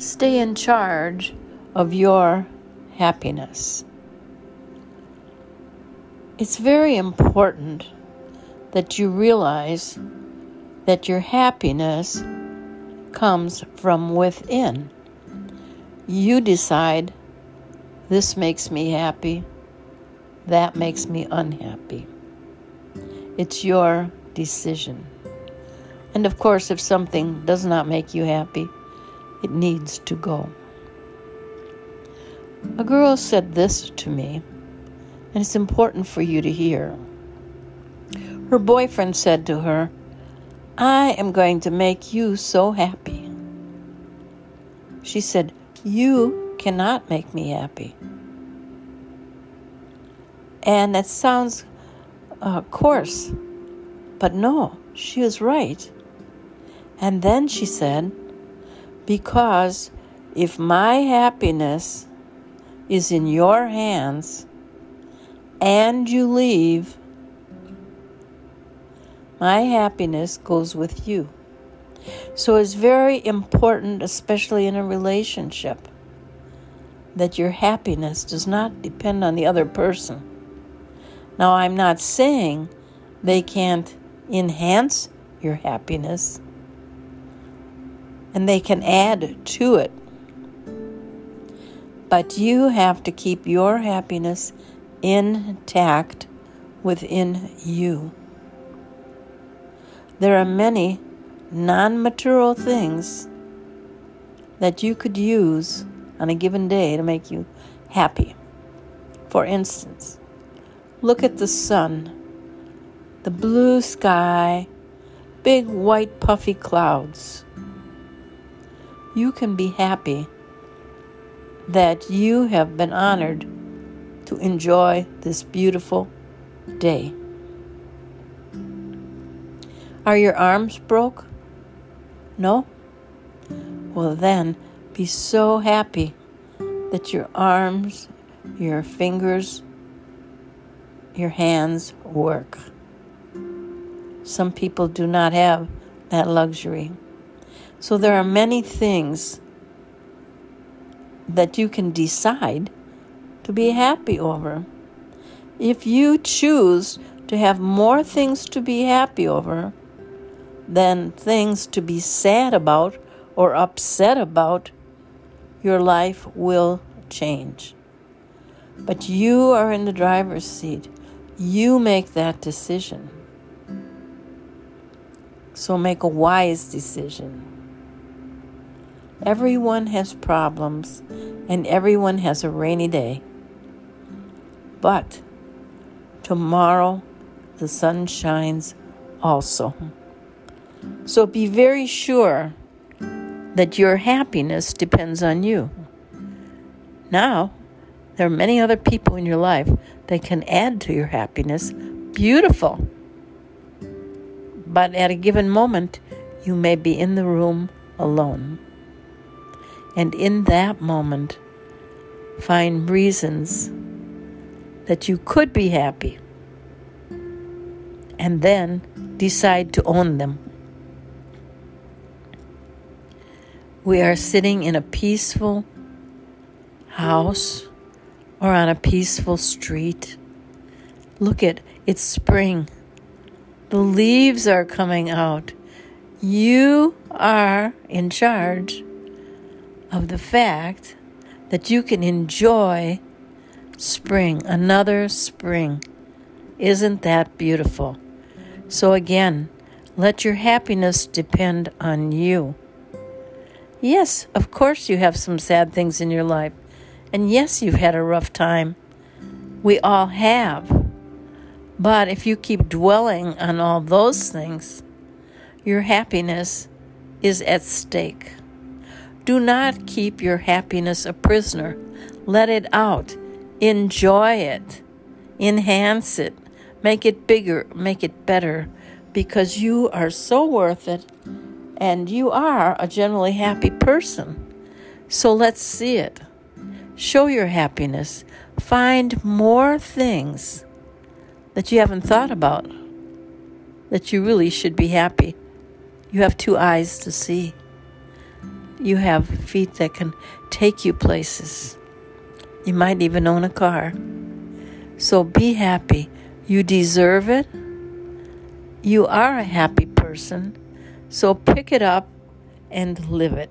Stay in charge of your happiness. It's very important that you realize that your happiness comes from within. You decide this makes me happy, that makes me unhappy. It's your decision. And of course, if something does not make you happy, it needs to go. A girl said this to me, and it's important for you to hear. Her boyfriend said to her, I am going to make you so happy. She said, You cannot make me happy. And that sounds uh, coarse, but no, she was right. And then she said, Because if my happiness is in your hands and you leave, my happiness goes with you. So it's very important, especially in a relationship, that your happiness does not depend on the other person. Now, I'm not saying they can't enhance your happiness and they can add to it. But you have to keep your happiness intact within you. There are many non material things that you could use on a given day to make you happy. For instance, look at the sun, the blue sky, big white puffy clouds. You can be happy that you have been honored to enjoy this beautiful day. Are your arms broke? No? Well, then be so happy that your arms, your fingers, your hands work. Some people do not have that luxury. So there are many things that you can decide to be happy over. If you choose to have more things to be happy over, than things to be sad about or upset about, your life will change. But you are in the driver's seat. You make that decision. So make a wise decision. Everyone has problems and everyone has a rainy day. But tomorrow the sun shines also. So be very sure that your happiness depends on you. Now, there are many other people in your life that can add to your happiness. Beautiful. But at a given moment, you may be in the room alone. And in that moment, find reasons that you could be happy. And then decide to own them. we are sitting in a peaceful house or on a peaceful street. Look at it's spring. The leaves are coming out. You are in charge of the fact that you can enjoy spring, another spring. Isn't that beautiful? So, again, let your happiness depend on you. Yes, of course you have some sad things in your life. And yes, you've had a rough time. We all have. But if you keep dwelling on all those things, your happiness is at stake. Do not keep your happiness a prisoner. Let it out. Enjoy it. Enhance it. Make it bigger. Make it better. Because you are so worth it and you are a generally happy person. So let's see it. Show your happiness. Find more things that you haven't thought about that you really should be happy. You have two eyes to see. You have feet that can take you places. You might even own a car. So be happy. You deserve it. You are a happy person. So pick it up and live it.